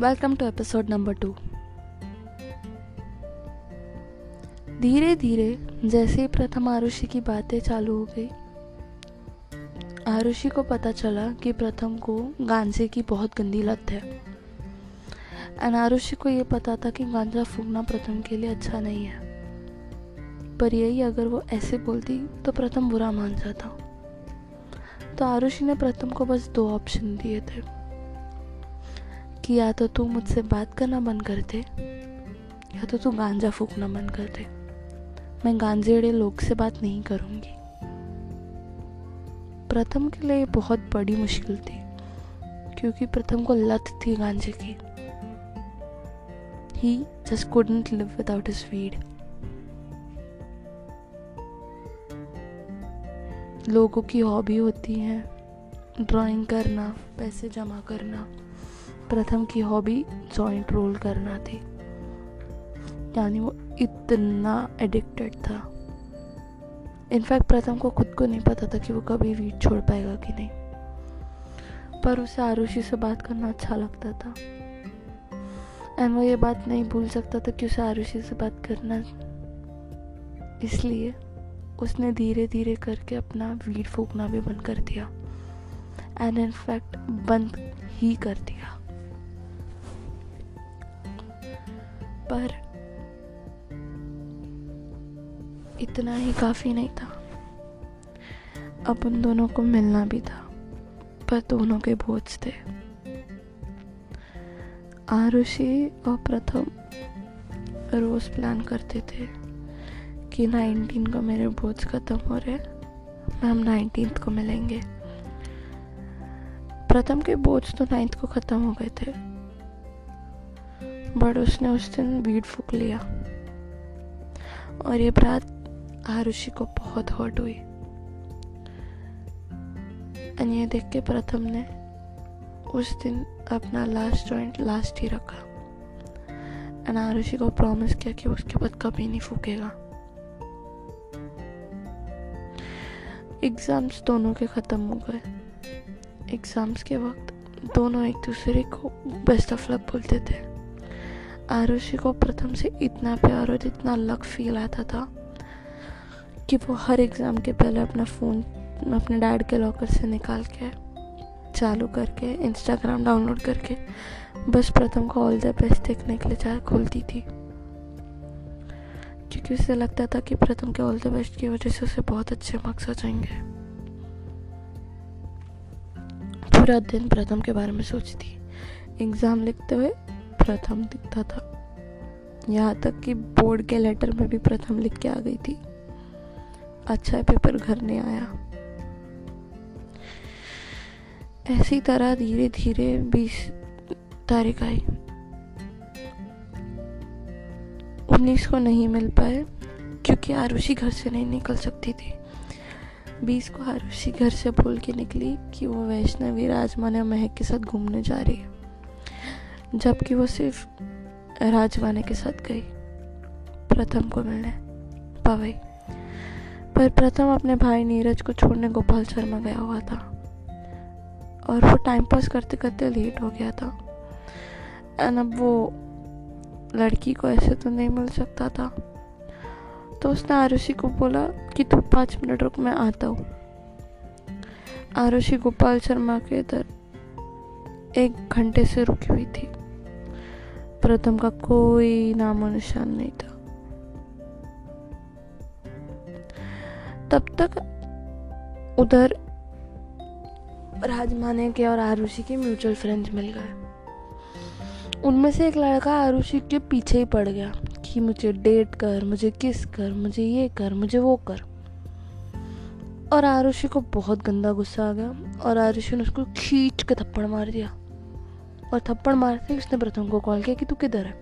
Welcome to episode number two. धीरे धीरे जैसे ही प्रथम आरुषि की बातें चालू हो गई, आरुषि को पता चला कि प्रथम को गांजे की बहुत गंदी लत है। एंड आरुषि को ये पता था कि गांजा फूकना प्रथम के लिए अच्छा नहीं है। पर यही अगर वो ऐसे बोलती तो प्रथम बुरा मान जाता। तो आरुषि ने प्रथम को बस दो ऑप्शन दिए थे। कि या तो तू मुझसे बात करना बंद कर दे, या तो तू गांजा फूकना बंद कर दे। मैं गांजेड़े लोग से बात नहीं करूँगी। प्रथम के लिए बहुत बड़ी मुश्किल थी, क्योंकि प्रथम को लत थी गांजे की। He just couldn't live without his weed लोगों की हॉबी होती है ड्राइंग करना, पैसे जमा करना। प्रथम की हॉबी जॉइंट रोल करना थी। यानी वो इतना एडिक्टेड था। इनफैक्ट प्रथम को खुद को नहीं पता था कि वो कभी वीट छोड़ पाएगा कि नहीं। पर उसे आरुषि से बात करना अच्छा लगता था। एंड वो ये बात नहीं भूल सकता था कि उसे आरुषि से बात करना इसलिए उसने धीरे धीरे करके अपना वीड फूकना भी बंद कर दिया। एंड इनफैक्ट बंद ही कर दिया। पर इतना ही काफ़ी नहीं था। अब उन दोनों को मिलना भी था, पर दोनों के बोझ थे। आरुषि और प्रथम रोज प्लान करते थे कि नाइनटीन को मेरे बोझ ख़त्म हो रहे हम नाइनटीन को मिलेंगे। प्रथम के बोझ तो नाइन्थ को ख़त्म हो गए थे। बट उसने उस दिन वीड फूक लिया। और ये बात आरुषि को बहुत हॉट हुई। एंड ये देख के प्रथम ने उस दिन अपना लास्ट जॉइंट लास्ट ही रखा। एंड आरुषि को प्रॉमिस किया कि उसके बाद कभी नहीं फूकेगा। एग्ज़ाम्स दोनों के ख़त्म हो गए। एग्ज़ाम्स के वक्त दोनों एक दूसरे को बेस्ट ऑफ़ लक बोलते थे। आरुषि को प्रथम से इतना प्यार और इतना लक फील आता था कि वो हर एग्ज़ाम के पहले अपना फ़ोन अपने डैड के लॉकर से निकाल के, चालू करके इंस्टाग्राम डाउनलोड करके, बस प्रथम को ऑल द बेस्ट देखने के लिए चाहे खोलती थी। क्योंकि उसे लगता था कि प्रथम के ऑल द बेस्ट की वजह से उसे बहुत अच्छे मार्क्स आ जाएँगे। पूरा दिन प्रथम के बारे में सोचती। एग्ज़ाम लिखते हुए प्रथम दिखता था। यहाँ तक कि बोर्ड के लेटर में भी प्रथम लिख के आ गई थी। अच्छा पेपर घर नहीं आया। ऐसी तरह धीरे धीरे बीस तारीख आई। उन्नीस को नहीं मिल पाए, क्योंकि आरुषि घर से नहीं निकल सकती थी। बीस को आरुषि घर से बोल के निकली कि वो वैष्णवी राजमान महक के साथ घूमने जा रही है। जबकि वो सिर्फ़ राजवाने के साथ गई। प्रथम को मिलने पवई पर प्रथम अपने भाई नीरज को छोड़ने गोपाल शर्मा गया हुआ था। और वो टाइम पास करते करते लेट हो गया था। एंड अब वो लड़की को ऐसे तो नहीं मिल सकता था। तो उसने आरुषि को बोला कि तू पाँच मिनट रुक, मैं आता हूँ। आरुषि गोपाल शर्मा के इधर एक घंटे से रुकी हुई थी। प्रथम का कोई नामो निशान नहीं था। तब तक उधर राजमाने के और आरुषि के म्यूचुअल फ्रेंड्स मिल गए। उनमें से एक लड़का आरुषि के पीछे ही पड़ गया कि मुझे डेट कर, मुझे किस कर, मुझे ये कर, मुझे वो कर। और आरुषि को बहुत गंदा गुस्सा आ गया और आरुषि ने उसको खींच के थप्पड़ मार दिया। और थप्पड़ मारते ही उसने प्रथम को कॉल किया कि तू किधर है?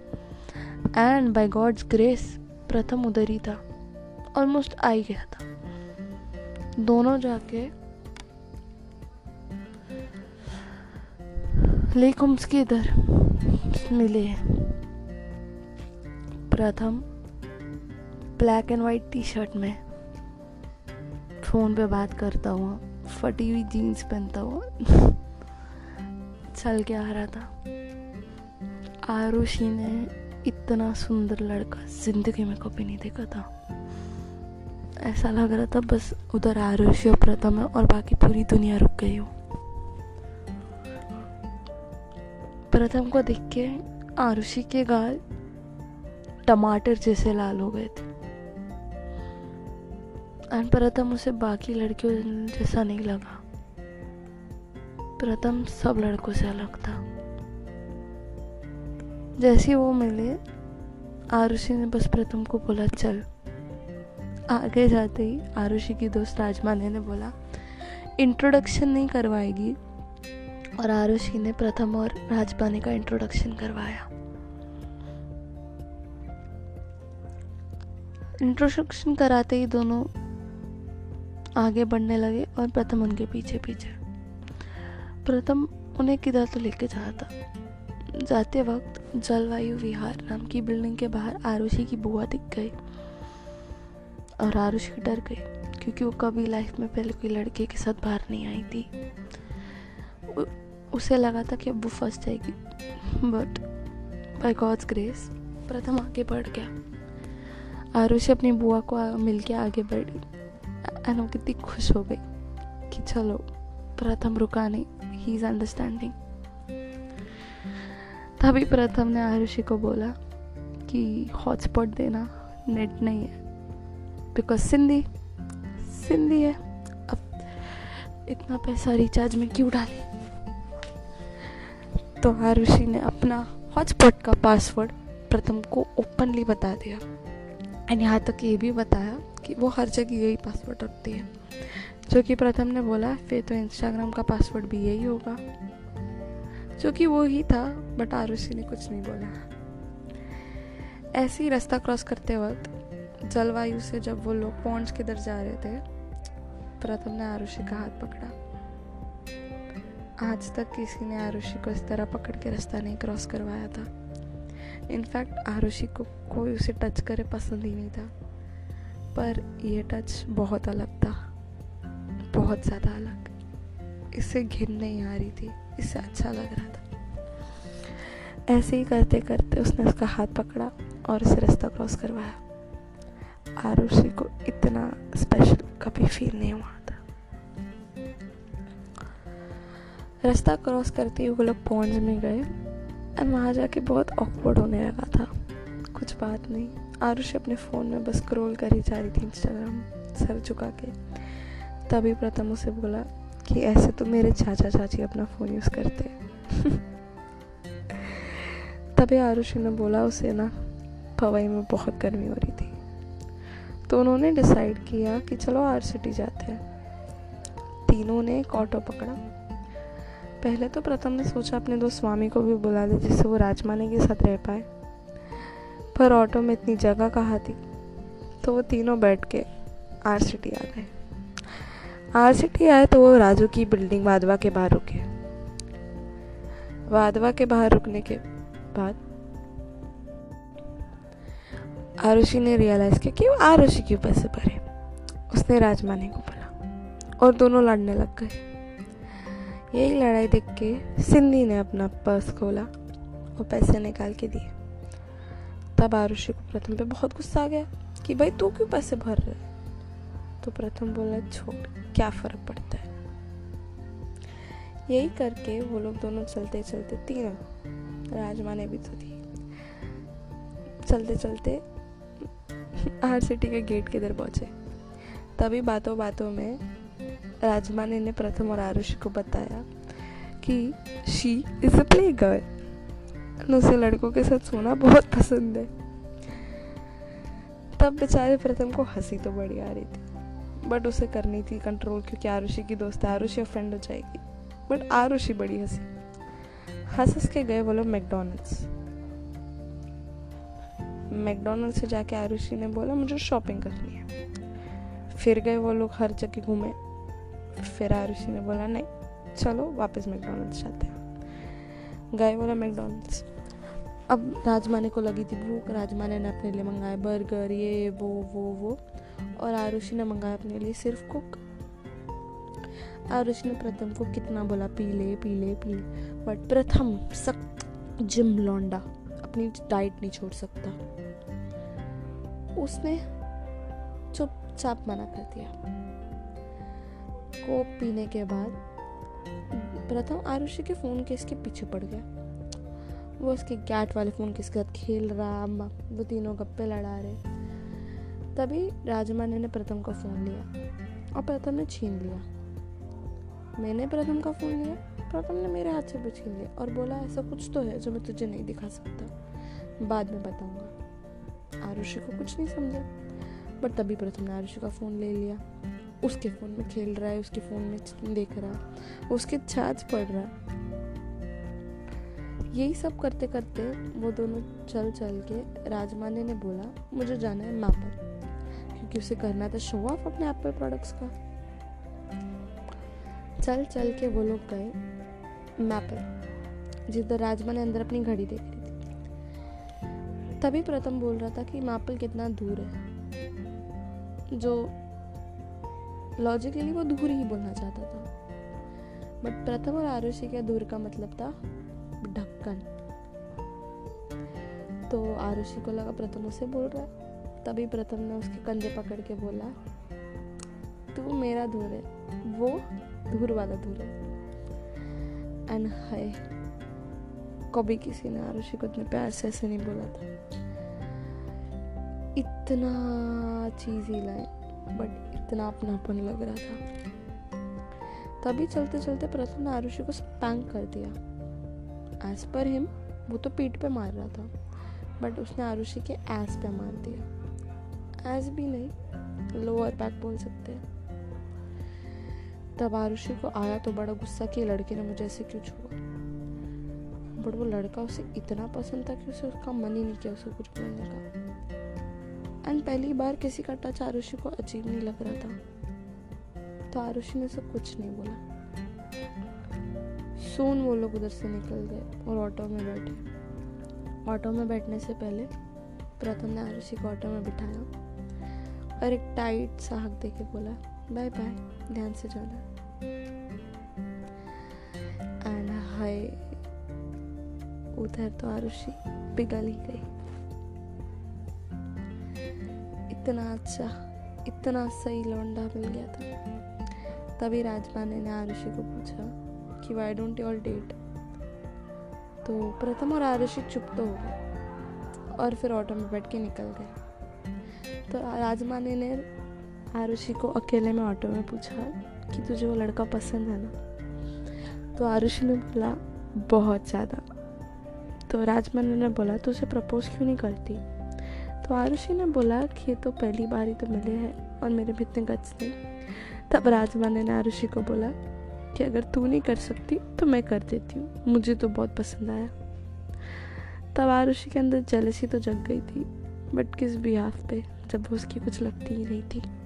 एंड बाय गॉड्स ग्रेस प्रथम उधर ही था ऑलमोस्ट आ ही गया था। दोनों जाके लेक के इधर मिले Pratham black and white T shirt में फ़ोन पे बात करता हुआ, फटी हुई जीन्स पहनता हुआ। चल के आ रहा था। आरुषि ने इतना सुंदर लड़का ज़िंदगी में कभी नहीं देखा था। ऐसा लग रहा था बस उधर आरुषि और प्रथम है और बाकी पूरी दुनिया रुक गई हो। प्रथम को देख के आरुषि के गाल टमाटर जैसे लाल हो गए थे। एंड प्रथम उसे बाकी लड़कियों जैसा नहीं लगा। प्रथम सब लड़कों से अलग था। जैसे वो मिले, आरुषि ने बस प्रथम को बोला, चल। आगे जाते ही आरुषि की दोस्त राजमाने ने बोला इंट्रोडक्शन नहीं करवाएगी। और आरुषि ने प्रथम और राजमाने का इंट्रोडक्शन करवाया। इंट्रोडक्शन कराते ही दोनों आगे बढ़ने लगे और प्रथम उनके पीछे पीछे प्रथम उन्हें किधर तो लेके जाता था। जाते वक्त जलवायु विहार नाम की बिल्डिंग के बाहर आरुषि की बुआ दिख गई। और आरुषि डर गई, क्योंकि वो कभी लाइफ में पहले कोई लड़के के साथ बाहर नहीं आई थी। उसे लगा था कि अब वो फंस जाएगी। बट बाय गॉड्स ग्रेस प्रथम आगे बढ़ गया। आरुषि अपनी बुआ को मिल के आगे बढ़ी। एंड वो कितनी खुश हो गई कि चलो, प्रथम रुका नहीं। ही इज़ अंडरस्टैंडिंग तभी प्रथम ने आरुषि को बोला कि हॉटस्पॉट देना नेट नहीं है। बिकॉज़ सिंधी सिंधी है। अब इतना पैसा रिचार्ज में क्यों डाले? तो आरुषि ने अपना हॉटस्पॉट का पासवर्ड प्रथम को ओपनली बता दिया। एंड यहाँ तक ये भी बताया कि वो हर जगह यही पासवर्ड रखती है। जो कि प्रथम ने बोला, फिर तो इंस्टाग्राम का पासवर्ड भी यही होगा। जो कि वो ही था बट आरुषि ने कुछ नहीं बोला। ऐसे ही रास्ता क्रॉस करते वक्त, जलवायु से जब वो लोग पॉन्च किधर जा रहे थे, प्रथम ने आरुषि का हाथ पकड़ा। आज तक किसी ने आरुषि को इस तरह पकड़ के रास्ता नहीं क्रॉस करवाया था। इनफैक्ट आरुषि को कोई उसे टच करे पसंद ही नहीं था। पर यह टच बहुत अलग था। बहुत ज़्यादा अलग। इससे घिन नहीं आ रही थी, इससे अच्छा लग रहा था। ऐसे ही करते करते उसने उसका हाथ पकड़ा और उसे रास्ता क्रॉस करवाया। आरुषि को इतना स्पेशल कभी फील नहीं हुआ था। रास्ता क्रॉस करते ही वो लोग पहुँच में गए और वहाँ जाके बहुत ऑकवर्ड होने लगा था। कुछ बात नहीं, आरुषि अपने फ़ोन में बस स्क्रॉल करी जा रही थी इंस्टाग्राम सर झुका के। तभी प्रथम उसे बोला कि ऐसे तो मेरे चाचा चाची अपना फ़ोन यूज़ करते हैं। तभी आरुषि ने बोला, उसे ना पवई में बहुत गर्मी हो रही थी। तो उन्होंने डिसाइड किया कि चलो आर सिटी जाते हैं। तीनों ने एक ऑटो पकड़ा। पहले तो प्रथम ने सोचा अपने दो स्वामी को भी बुला ले, जिससे वो राजमाने के साथ रह पाए। पर ऑटो में इतनी जगह कहाँ थी? तो वो तीनों बैठ के आर सिटी आ गए। आर सिटी आए तो वो राजू की बिल्डिंग वादवा के बाहर रुके। वादवा के बाहर रुकने के बाद आरुषि ने रियलाइज़ किया कि वो आरुषि के ऊपर से भरे उसने राजमाने को बोला और दोनों लड़ने लग गए। यही लड़ाई देख के सिंधी ने अपना पर्स खोला और पैसे निकाल के दिए। तब आरुषि को प्रथम पे बहुत गुस्सा आ गया कि भाई तू क्यों पैसे भर रहे तो प्रथम बोला, छोड़। क्या फ़र्क पड़ता है? यही करके वो लोग दोनों चलते चलते, तीनों, राजमा ने भी तो थी चलते चलते आर सिटी के गेट के इधर पहुँचे? तभी बातों बातों में राजमाने ने प्रथम और आरुषि को बताया कि she is a play girl उसे लड़कों के साथ सोना बहुत पसंद है। तब बेचारे प्रथम को हँसी तो बड़ी आ रही थी। बट उसे करनी थी कंट्रोल क्योंकि आरुषि की दोस्त है। आरुषि फ्रेंड हो जाएगी। बट आरुषि बड़ी हँसी। हंस हंस के गए बोलो मैकडोनल्ड्स मैकडोनल्ड से जाके आरुषि ने बोला, मुझे शॉपिंग करनी है। फिर गए वो लोग हर जगह घूमे। फिर आरुषि ने बोला, नहीं, चलो वापस मैकडोनल्ड्स जाते हैं। गए बोला मैकडोनल्ड्स अब राजमाने को लगी थी भूख। राजमाने ने अपने लिए मंगाए, बर्गर, ये, वो वो वो। और आरुषि ने मंगाया अपने लिए सिर्फ़ कुक। आरुषि ने प्रथम को कितना बोला पी ले पी ले पी ले बट प्रथम सख्त जिम लौंडा, अपनी डाइट नहीं छोड़ सकता। उसने चुपचाप मना कर दिया। कोप पीने के बाद प्रथम आरुषि के फ़ोन के इसके पीछे पड़ गया। वो उसके कैट वाले फ़ोन के साथ खेल रहा वो तीनों गप्पे लड़ा रहे। तभी राजमाने ने प्रथम का फ़ोन लिया और प्रथम ने छीन लिया। मैंने प्रथम का फ़ोन लिया, प्रथम ने मेरे हाथ से भी छीन लिया और बोला, ऐसा कुछ तो है जो मैं तुझे नहीं दिखा सकता। बाद में बताऊँगा। आरुषि को कुछ नहीं समझा बट तभी प्रथम ने आरुषि का फ़ोन ले लिया। उसके फ़ोन में खेल रहा है, उसके फ़ोन में देख रहा है उसके छाछ पड़ रहा। है यही सब करते करते वो दोनों चल चल के राजमाने ने बोला, मुझे जाना है मापर क्योंकि उसे करना था। शो ऑफ़ अपने एप्पल प्रोडक्ट्स का। चल चल के वो लोग गए मैपर जिधर राजमा ने अंदर अपनी घड़ी देख रही थी। तभी प्रथम बोल रहा था कि मैपल कितना दूर है। जो लॉजिकली वो दूर ही बोलना चाहता था। बट प्रथम और आरुषि के दूर का मतलब था ढक्कन। तो आरुषि को लगा प्रथम उसे बोल रहा है। तभी प्रथम ने उसके कंधे पकड़ के बोला, तू मेरा दूर है, वो दूर वाला दूर है। एंड हाय, कभी किसी ने आरुषि को इतने प्यार से ऐसे नहीं बोला था। इतना चीज़ ही लाए बट इतना अपनापन लग रहा था। तभी चलते चलते प्रथम ने आरुषि को स्पैंक कर दिया। एज पर हिम वो तो पीठ पे मार रहा था, बट उसने आरुषि के एस पे मार दिया। एस भी नहीं लोअर बैक बोल सकते हैं। तब आरुषि को आया तो बड़ा गुस्सा कि लड़के ने मुझे ऐसे क्यों छुआ? बट वो लड़का उसे इतना पसंद था कि उसे उसका मन ही नहीं किया उसे कुछ बोलने का। एंड पहली बार किसी का टच आरुषि को अजीब नहीं लग रहा था। तो आरुषि ने उसे कुछ नहीं बोला। सोन वो लोग उधर से निकल गए और ऑटो में बैठे। ऑटो में बैठने से पहले प्रथम ने आरुषि को ऑटो में बिठाया। और एक टाइट सा हक दे के बोला बाय बाय ध्यान से जाना। And hi. उधर तो आरुषि पिघल ही गई। इतना अच्छा इतना सही लौंडा मिल गया था। तभी राजपाने ने आरुषि को पूछा कि why don't you all date तो प्रथम और आरुषि चुप तो हो गए और फिर ऑटो में बैठ के निकल गए। तो राजमाने ने आरुषि को अकेले में ऑटो में पूछा कि तुझे वो लड़का पसंद है ना? तो आरुषि ने बोला, बहुत ज़्यादा। तो राजमाने ने बोला तो उसे प्रपोज क्यों नहीं करती? तो आरुषि ने बोला कि ये तो पहली बार ही तो मिले हैं और मेरे भी इतने गट्स नहीं तब राजमाने ने आरुषि को बोला कि अगर तू नहीं कर सकती तो मैं कर देती हूँ। मुझे तो बहुत पसंद आया। तब आरुषि के अंदर जलसी तो जग गई थी बट किस भी हाफ़ पे? जब वो उसकी कुछ लगती ही नहीं थी।